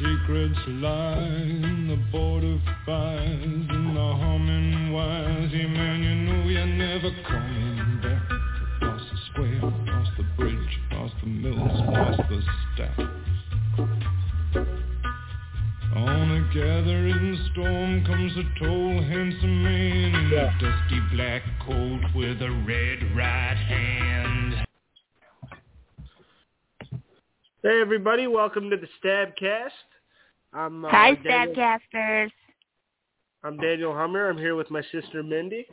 secrets lie in the border man in a dusty black coat with a red right hand. Hey everybody, welcome to the Stabcast. I'm uh, Hi, Daniel, Stabcasters. I'm Daniel Hummer. I'm here with my sister Mindy.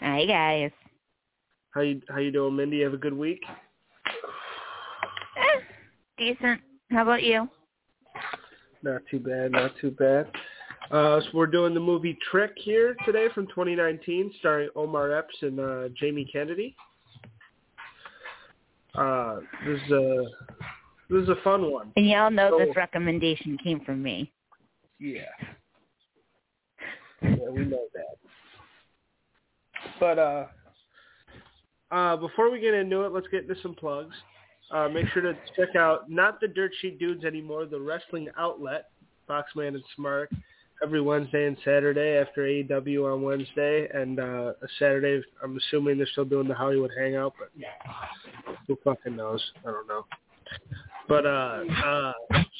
Hi, guys. How you how you doing, Mindy? You have a good week? Eh, decent. How about you? Not too bad, not too bad. Uh, so we're doing the movie Trick here today from 2019, starring Omar Epps and uh, Jamie Kennedy. Uh, this is a this is a fun one. And y'all know So- this recommendation came from me. Yeah. Yeah, we know that. But uh uh before we get into it, let's get into some plugs. Uh make sure to check out not the Dirt Sheet Dudes anymore, the wrestling outlet, Boxman and Smart, every Wednesday and Saturday after AEW on Wednesday and uh Saturday I'm assuming they're still doing the Hollywood hangout, but who fucking knows? I don't know. But uh uh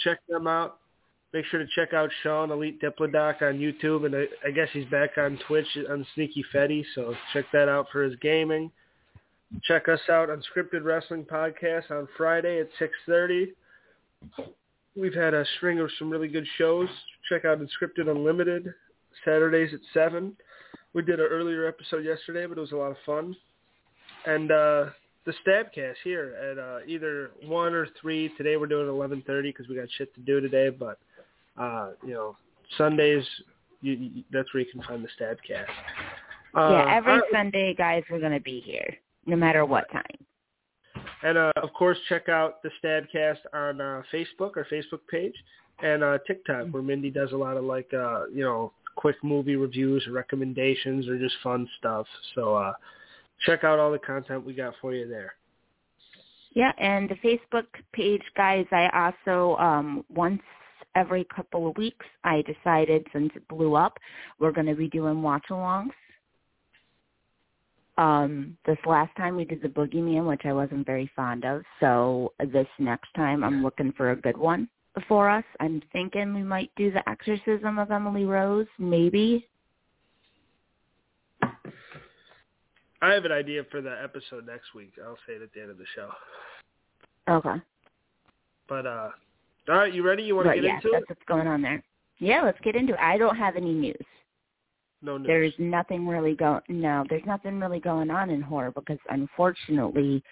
check them out make sure to check out Sean Elite Diplodoc on YouTube, and I, I guess he's back on Twitch on Sneaky Fetty, so check that out for his gaming. Check us out on Scripted Wrestling Podcast on Friday at 6.30. We've had a string of some really good shows. Check out Unscripted Unlimited, Saturdays at 7. We did an earlier episode yesterday, but it was a lot of fun. And uh, the Stabcast here at uh, either 1 or 3. Today we're doing 11.30 because we got shit to do today, but uh, you know, Sundays, you, you, that's where you can find the Stabcast. Uh, yeah, every Sunday, guys, we're going to be here, no matter what time. And uh, of course, check out the Stabcast on uh, Facebook, our Facebook page, and uh, TikTok, where Mindy does a lot of like, uh, you know, quick movie reviews or recommendations or just fun stuff. So uh, check out all the content we got for you there. Yeah, and the Facebook page, guys, I also, um, once every couple of weeks, I decided since it blew up, we're going to be doing watch-alongs. Um, this last time we did the Boogeyman, which I wasn't very fond of. So this next time I'm looking for a good one for us. I'm thinking we might do the exorcism of Emily Rose, maybe. I have an idea for the episode next week. I'll say it at the end of the show. Okay. But uh, all right, you ready? You want to But get yeah, into it? that's what's going on there. Yeah, let's get into it. I don't have any news. No news. There's nothing really going. No, there's nothing really going on in horror because unfortunately,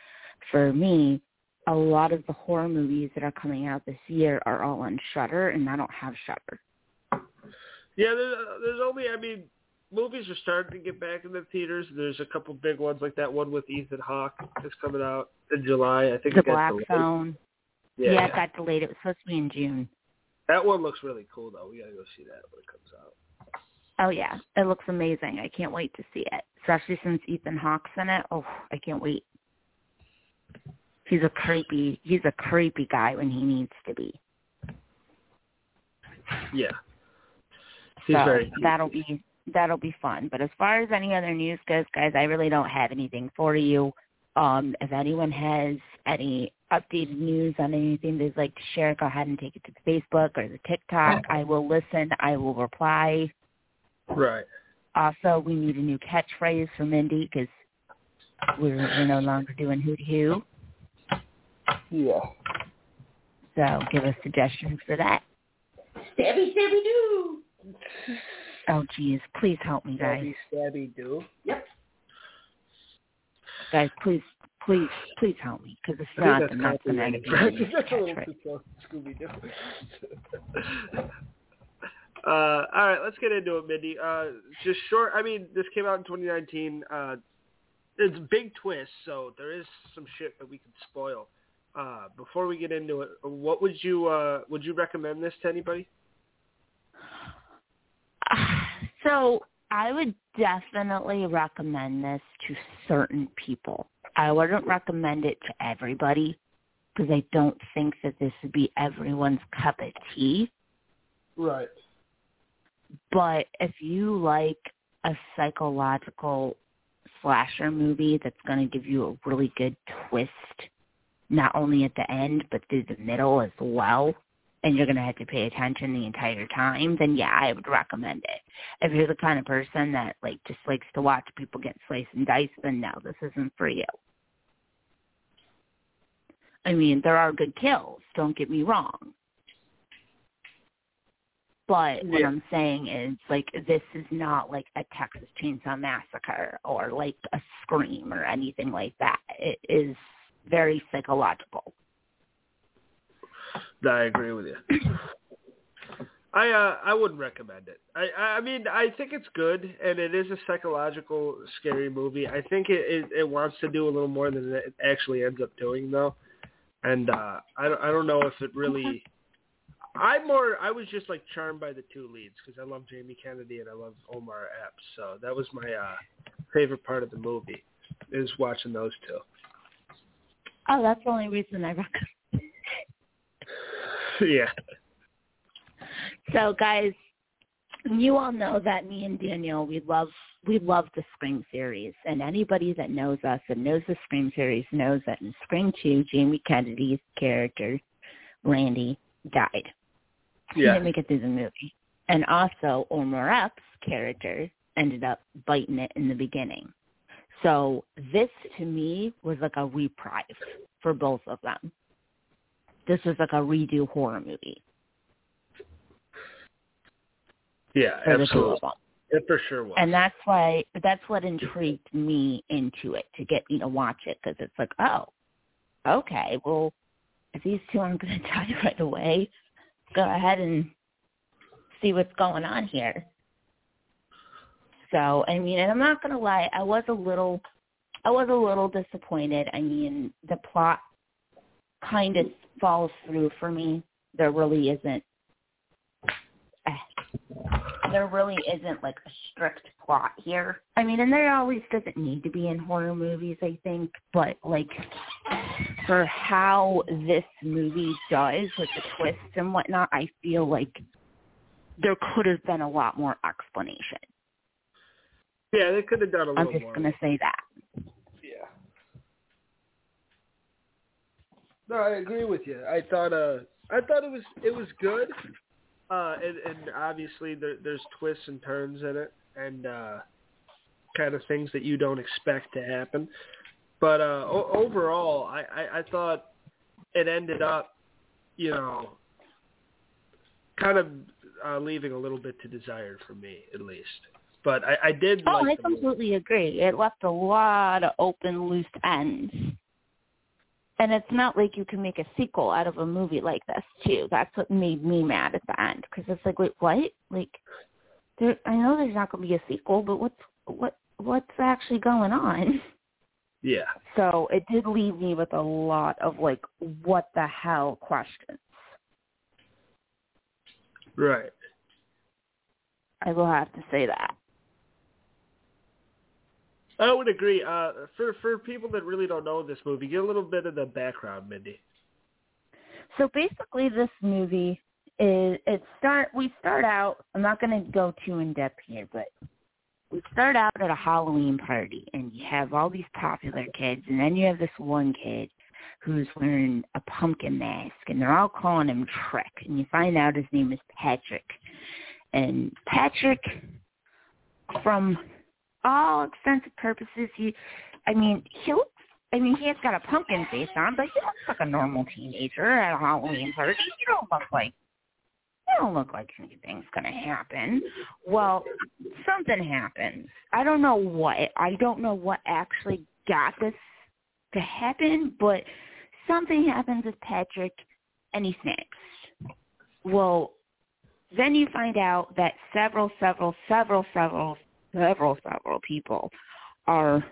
for me, a lot of the horror movies that are coming out this year are all on Shudder, and I don't have Shudder. Yeah, there's, there's only, I mean, movies are starting to get back in the theaters. There's a couple big ones like that one with Ethan Hawke that's coming out in July. I think The Black delayed. Phone. Yeah, Yeah, it got delayed. It was supposed to be in June. that one looks really cool though. We gotta go see that when it comes out. Oh yeah, it looks amazing. I can't wait to see it, especially since Ethan Hawke's in it. Oh, I can't wait. He's a creepy. He's a creepy guy when he needs to be. Yeah, he's so very. that'll be that'll be fun. But as far as any other news goes, guys, I really don't have anything for you. Um, if anyone has any updated news on anything they'd like to share, go ahead and take it to the Facebook or the TikTok. I will listen. I will reply. Right. Also, we need a new catchphrase for Mindy because we're, we're no longer doing hoot hoo. Yeah. So give us suggestions for that. Stabby, stabby, doo. Oh, geez. Please help me, guys. Stabby, stabby, do. Yep. Guys, please, please, please help me because if I think not, that's then the night copyrighted. That's a little too close to Scooby Doo. Uh, all right, let's get into it, Mindy. Uh, just short. I mean, this came out in 2019. Uh, it's a big twist, so there is some shit that we could spoil. Uh, before we get into it, what would you uh, would you recommend this to anybody? So I would definitely recommend this to certain people. I wouldn't recommend it to everybody because I don't think that this would be everyone's cup of tea. Right. But if you like a psychological slasher movie that's going to give you a really good twist, not only at the end, but through the middle as well, and you're going to have to pay attention the entire time, then yeah, I would recommend it. If you're the kind of person that like just likes to watch people get sliced and diced, then no, this isn't for you. I mean, there are good kills, don't get me wrong. But what I'm saying is like this is not like a Texas Chainsaw Massacre or like a Scream or anything like that. It is very psychological. I agree with you. I uh, I wouldn't recommend it. I I mean I think it's good and it is a psychological scary movie. I think it it, it wants to do a little more than it actually ends up doing though. And uh I don't I don't know if it really I more I was just like charmed by the two leads because I love Jamie Kennedy and I love Omar Epps. So that was my uh favorite part of the movie is watching those two. Oh, that's the only reason I recommend. yeah. So, guys, you all know that me and Daniel we love we love the Scream series, and anybody that knows us and knows the Scream series knows that in Scream Two, Jamie Kennedy's character Randy died. Yeah. didn't make it through the movie, and also Omar Epps' character ended up biting it in the beginning. So this to me was like a reprise for both of them. This was like a redo horror movie Yeah, absolutely. It for sure was. and that's why that's what intrigued me into it to get me to watch it because it's like oh okay well if these two aren't going to die right away go ahead and see what's going on here. So i mean and i'm not going to lie i was a little i was a little disappointed. I mean the plot kind of falls through for me. There really isn't there really isn't like a strict plot here. I mean, and there always doesn't need to be in horror movies, I think, but like for how this movie does with the twists and whatnot, I feel like there could have been a lot more explanation. yeah, they could have done a I'm just more. gonna say that. Yeah. No, I agree with you. I thought uh I thought it was it was good. Uh and, and obviously there there's twists and turns in it and uh kind of things that you don't expect to happen. But uh o- overall I, I I thought it ended up, you know, kind of uh leaving a little bit to desire for me at least. But I, I did Oh, I like movie. completely agree. It left a lot of open, loose ends. And it's not like you can make a sequel out of a movie like this, too. That's what made me mad at the end because it's like, wait, what? Like, there, I know there's not going to be a sequel, but what's what what's actually going on? Yeah. So it did leave me with a lot of like, what the hell questions. Right. I will have to say that. I would agree. Uh, for for people that really don't know this movie, get a little bit of the background, Mindy. So basically, this movie is it start. We start out. I'm not going to go too in depth here, but we start out at a Halloween party, and you have all these popular kids, and then you have this one kid who's wearing a pumpkin mask, and they're all calling him Trick, and you find out his name is Patrick, and Patrick, from all extensive purposes, he, I mean, he looks I mean, he has got a pumpkin face on, but he looks like a normal teenager at a Halloween party. You don't look like you don't look like anything's gonna happen. Well, something happens. I don't know what. I don't know what actually got this to happen, but something happens with Patrick, and he snaps. Well, then you find out that several, several, several, several, several, several people are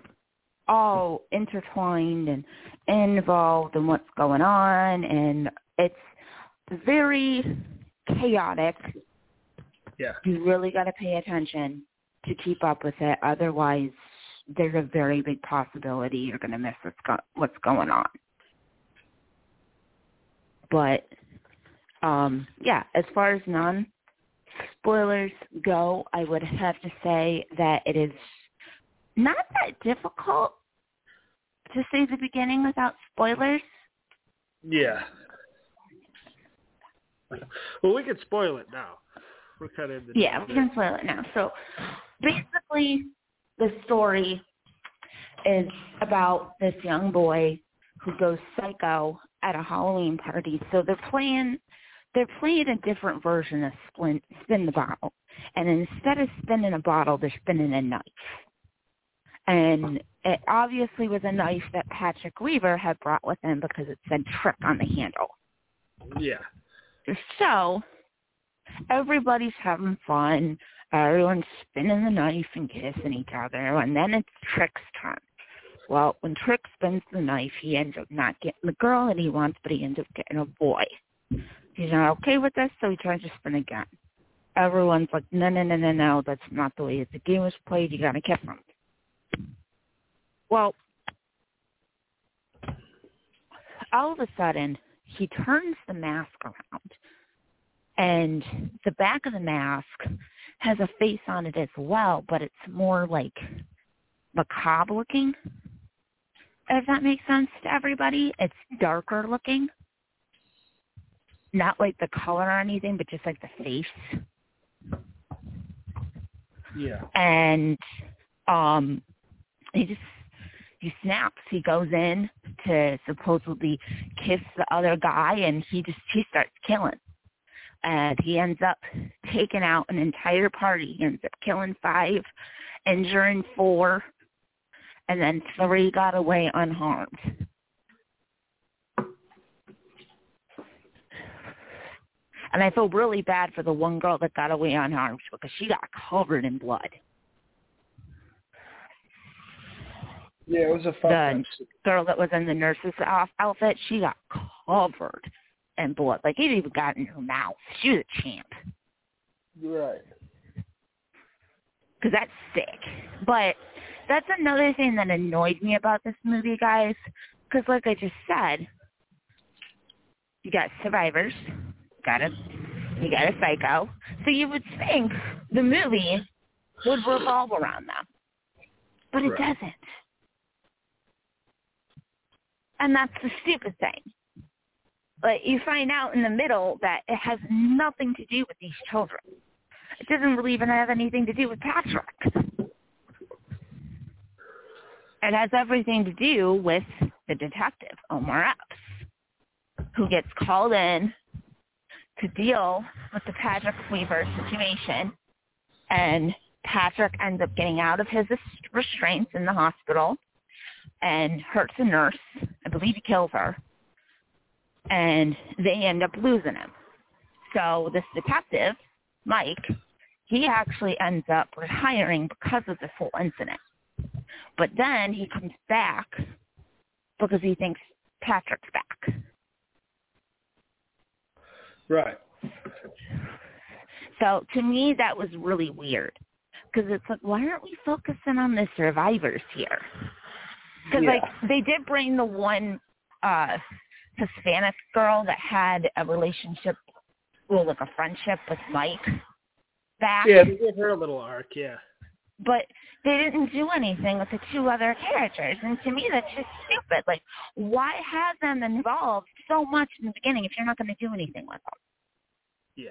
all intertwined and involved in what's going on, and it's very chaotic. Yeah. You really got to pay attention to keep up with it. Otherwise, there's a very big possibility you're going to miss what's, go- what's going on. But um, yeah, as far as non spoilers go, I would have to say that it is not that difficult to see the beginning without spoilers. Yeah. Well, we could spoil it now. We're kind of in the Yeah, we can spoil it now. So basically, the story is about this young boy who goes psycho at a Halloween party. So they're playing they're playing a different version of spin, spin the bottle. And instead of spinning a bottle, they're spinning a knife. And it obviously was a knife that Patrick Weaver had brought with him because it said trick on the handle. Yeah. So everybody's having fun. Everyone's spinning the knife and kissing each other, and then it's Trick's turn. Well, when Trick spins the knife, he ends up not getting the girl that he wants, but he ends up getting a boy. He's not okay with this, so he tries to spin again. Everyone's like, no, no, no, no, no, that's not the way the game is played. You got to kiss him. Well, all of a sudden, he turns the mask around, and the back of the mask has a face on it as well, but it's more like macabre looking. If that makes sense to everybody, it's darker looking. Not like the color or anything, but just like the face. Yeah. And um he just he snaps. He goes in to supposedly kiss the other guy and he just he starts killing. And he ends up taking out an entire party. He ends up killing five, injuring four, and then three got away unharmed. And I feel really bad for the one girl that got away unharmed because she got covered in blood. Yeah, it was a fun The girl that was in the nurse's off- outfit, she got covered in blood. Like it even got in her mouth. She was a champ. Right. because that's sick. But that's another thing that annoyed me about this movie, guys. Because, like I just said, you got survivors, got a, you got a psycho. So you would think the movie would revolve around them, but it Right. doesn't. And that's the stupid thing. But you find out in the middle that it has nothing to do with these children. It doesn't really even have anything to do with Patrick. It has everything to do with the detective, Omar Epps, who gets called in to deal with the Patrick Weaver situation. And Patrick ends up getting out of his restraints in the hospital and hurts a nurse. I believe he kills her. And they end up losing him. So this detective, Mike, he actually ends up retiring because of this whole incident. But then he comes back because he thinks Patrick's back. Right. So to me, that was really weird because it's like, why aren't we focusing on the survivors here? Because Yeah. like they did bring the one uh Hispanic girl that had a relationship, well, like a friendship with Mike back. Yeah, they gave her a little arc, yeah. But they didn't do anything with the two other characters. And to me, that's just stupid. Like, why have them involved so much in the beginning if you're not going to do anything with them? Yeah.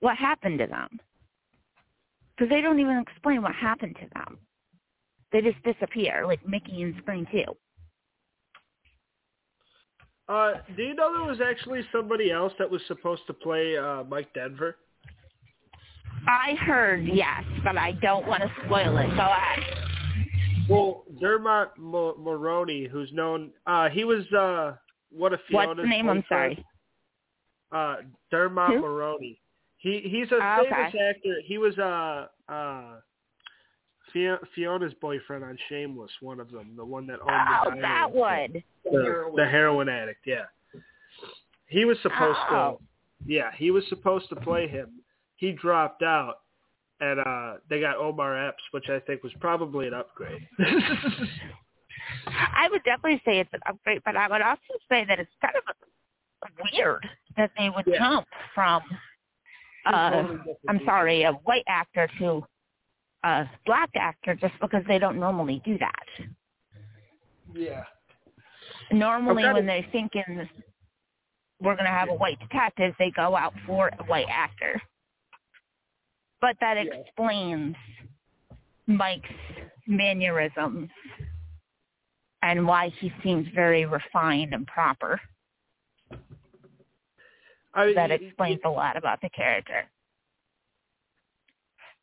What happened to them? Because they don't even explain what happened to them. They just disappear, like Mickey in Scream 2. Uh, do you know there was actually somebody else that was supposed to play uh, Mike Denver? I heard yes, but I don't want to spoil it. Go ahead. Well, Dermot Mo- Mulroney, who's known, uh, he was uh, what a Fiona's What's the name? I'm sorry. Uh, Dermot Who? Mulroney. He he's a Oh, famous okay. actor. He was uh uh Fio- Fiona's boyfriend on Shameless, one of them, the one that owned Oh, the diner that and one. the, the heroin addict, yeah. He was supposed Oh. to yeah, he was supposed to play him. He dropped out and uh they got Omar Epps, which I think was probably an upgrade. I would definitely say it's an upgrade, but I would also say that it's kind of weird that they would Yeah. jump from uh totally I'm sorry, a white actor to a black actor just because they don't normally do that. Yeah. Normally, Okay. when they're thinking we're going to have a white detective, they go out for a white actor. But that Yeah. explains Mike's mannerisms and why he seems very refined and proper. I mean, That explains a lot about the character.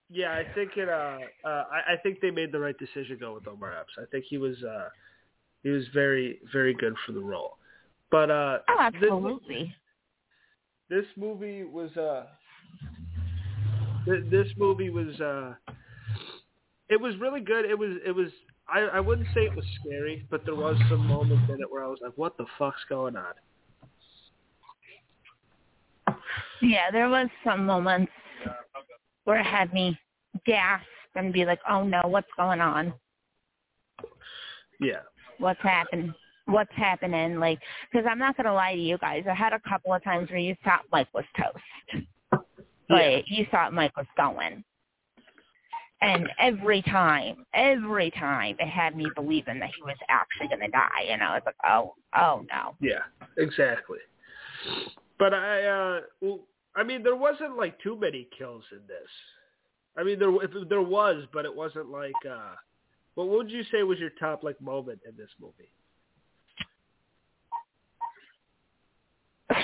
Yeah, I think it. Uh, uh, I, I think they made the right decision going with Omar Epps. I think he was. Uh, he was very, very good for the role. But uh, Oh, this- absolutely. This, movie was. Uh, th- this movie was. Uh, it was really good. It was. It was. I, I wouldn't say it was scary, but there was some moments in it where I was like, "What the fuck's going on?" Yeah, there was some moments where it had me gasp and be like, "Oh no, what's going on? Yeah. What's happening? What's happening?" Like, because I'm not gonna lie to you guys, I had a couple of times where you thought Mike was toast. Like you thought Mike was going. And every time, every time, it had me believing that he was actually going to die. And I was like, oh, oh no. Yeah, exactly. But I, uh, I mean, there wasn't like too many kills in this. I mean, there there was, but it wasn't like. uh What would you say was your top like moment in this movie?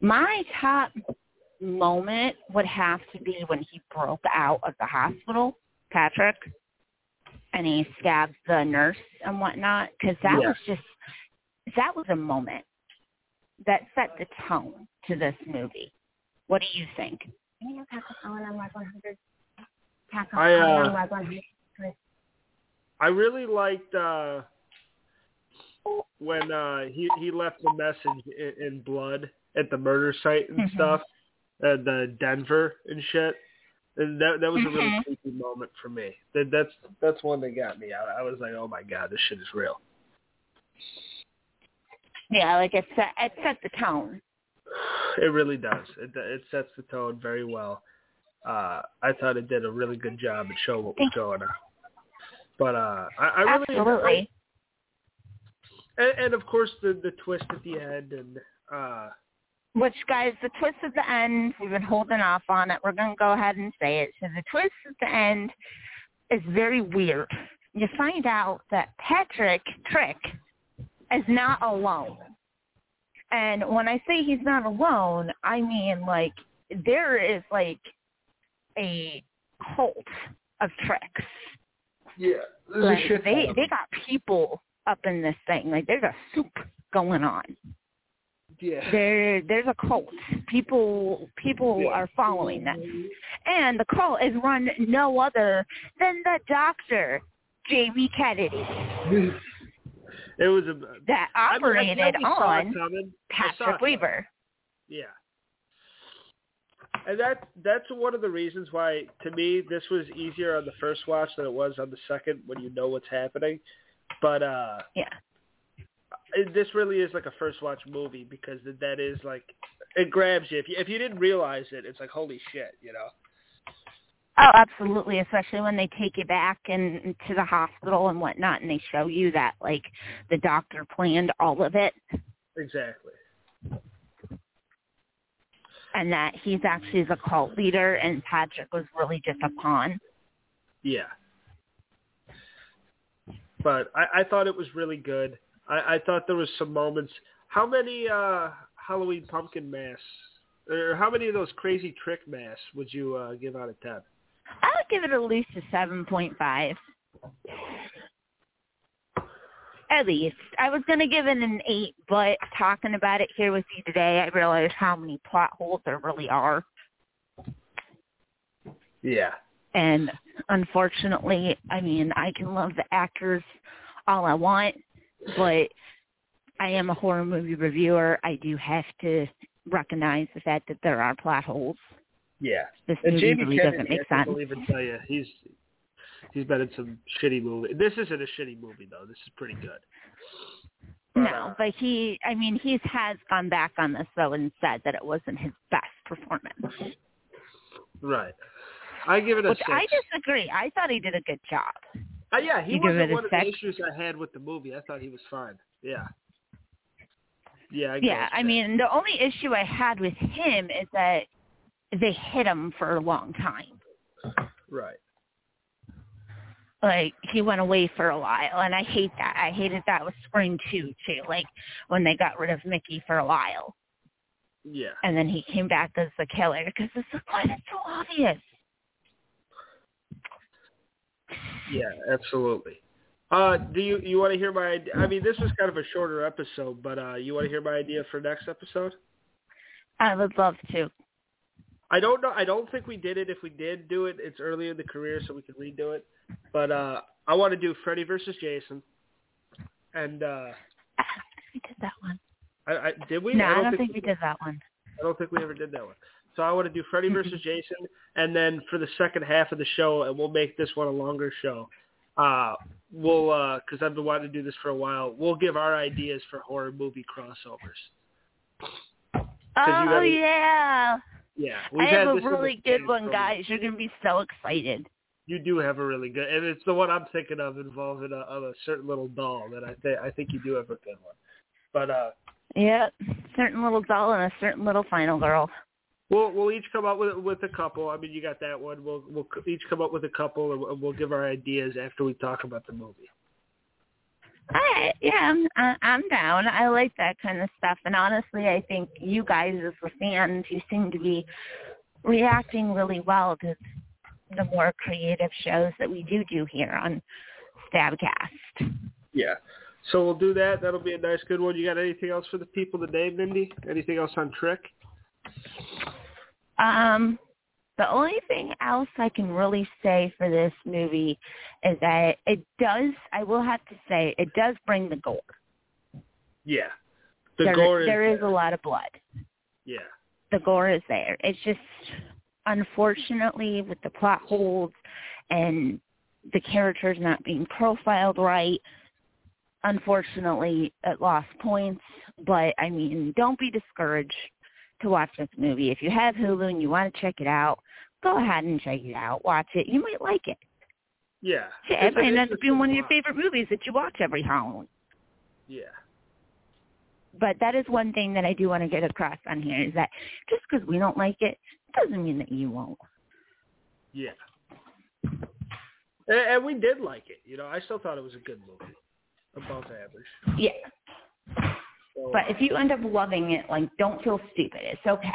My top moment would have to be when he broke out of the hospital, Patrick, and he stabbed the nurse and whatnot. Because that Yeah. was just that was a moment that set the tone to this movie. What do you think? I, uh, I really liked uh when uh he he left the message in, in blood at the murder site and Mhm. stuff, uh, the Denver and shit. And that that was a really Mhm. creepy moment for me. That that's that's one that got me. I, I was like, oh my god, this shit is real. Yeah, like it set it set the tone. It really does. It it sets the tone very well. Uh, I thought it did a really good job at showing what was going on. But uh, I, I really Absolutely. and, and of course the the twist at the end and uh, Which, guys, the twist at the end, we've been holding off on it. We're going to go ahead and say it. So the twist at the end is very weird. You find out that Patrick Trick is not alone. And when I say he's not alone, I mean like there is like a cult of tricks. yeah, Like, they they got people up in this thing. Like there's a soup going on. Yeah. there there's a cult. People people Yeah. are following this. And the cult is run no other than the doctor, Jamie Kennedy, It was a that I mean, I operated kinda saw it on coming. I saw it Patrick. Weaver. Yeah. And that that's one of the reasons why to me this was easier on the first watch than it was on the second when you know what's happening. But uh Yeah. It, this really is like a first watch movie because that that is like it grabs you. If you if you didn't realize it, it's like holy shit, you know. Oh, absolutely, especially when they take you back and to the hospital and whatnot and they show you that like the doctor planned all of it Exactly. and that he's actually the cult leader and Patrick was really just a pawn. Yeah. But I, I thought it was really good. I, I thought there was some moments. How many uh Halloween pumpkin masks or how many of those crazy trick masks would you uh, give out of ten? I would give it at least a seven point five. At least. I was going to give it an 8, but talking about it here with you today, I realized how many plot holes there really are. Yeah. And unfortunately, I mean, I can love the actors all I want, but I am a horror movie reviewer. I do have to recognize the fact that there are plot holes. Yeah. This And movie Jamie really Kennedy, doesn't make I sense. can't even tell you, he's he's been in some shitty movie. This isn't a shitty movie though. This is pretty good. But, No, uh, but he, I mean, he has gone back on this though and said that it wasn't his best performance. right. I give it a Which six. I disagree. I thought he did a good job. Uh, yeah, he wasn't one of the issues I had with the movie. I thought he was fine. Yeah. Yeah. I Yeah, I mean, the only issue I had with him is that they hit him for a long time. Right. Like he went away for a while, and I hate that. I hated that with Scream Two too. Like when they got rid of Mickey for a while, Yeah. and then he came back as the killer because it's like, why it's so obvious. Yeah. Absolutely. Uh, do you you want to hear my? I mean, this was kind of a shorter episode, but uh, you want to hear my idea for next episode? I would love to. I don't know. I don't think we did it. If we did do it, it's early in the career, so we could redo it. But uh, I want to do Freddy versus Jason. And uh, Ah, we did that one. I, I did we? no, I don't think we we did that one. I don't think we ever did that one. So I want to do Freddy versus Jason, and then for the second half of the show, and we'll make this one a longer show. Uh, we'll because I've been wanting to do this for a while. We'll give our ideas for horror movie crossovers. Oh yeah, Yeah, I have a really good one, guys. You're gonna be so excited. You do have a really good, and it's the one I'm thinking of involving a, of a certain little doll that I think I think you do have a good one. But uh, Yep, certain little doll and a certain little final girl. We'll we'll each come up with with a couple. I mean, you got that one. We'll we'll each come up with a couple, and we'll- we'll give our ideas after we talk about the movie. All right, yeah, I'm uh, I'm down. I like that kind of stuff, and honestly, I think you guys as the fans, you seem to be reacting really well to the more creative shows that we do do here on Stabcast. Yeah. So we'll do that. That'll be a nice, good one. You got anything else for the people today, Mindy? Anything else on Trick? Um, the only thing else I can really say for this movie is that it does. I will have to say it does bring the gore. Yeah. The there, gore is there is there. a lot of blood. Yeah. the gore is there. It's just unfortunately with the plot holes and the characters not being profiled right, unfortunately it lost points. But I mean, don't be discouraged to watch this movie. If you have Hulu and you want to check it out, go ahead and check it out. Watch it. You might like it. Yeah. Shit, It's might end up being one of your favorite movies that you watch every Halloween. Yeah. But that is one thing that I do want to get across on here is that just because we don't like it doesn't mean that you won't. Yeah. And, and we did like it. You know, I still thought it was a good movie. Above average. Yeah. But if you end up loving it, like, don't feel stupid. It's okay.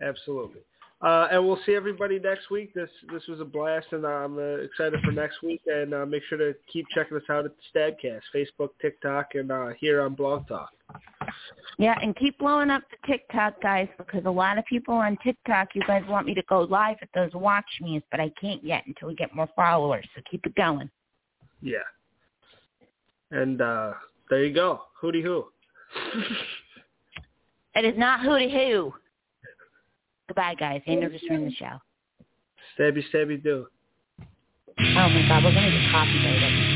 Absolutely. Uh, and we'll see everybody next week. This this was a blast, and I'm uh, excited for next week. And uh, make sure to keep checking us out at the Stabcast, Facebook, TikTok, and uh, here on Blog Talk. Yeah, and keep blowing up the TikTok, guys, because a lot of people on TikTok, you guys want me to go live at those watch me's, but I can't yet until we get more followers. So keep it going. Yeah. And uh, there you go. Hooty hoo. It is not hooty hoo. Goodbye, guys. Andrew just ran the show. Stabby, stabby, do. Oh my God, we're gonna get copyrighted.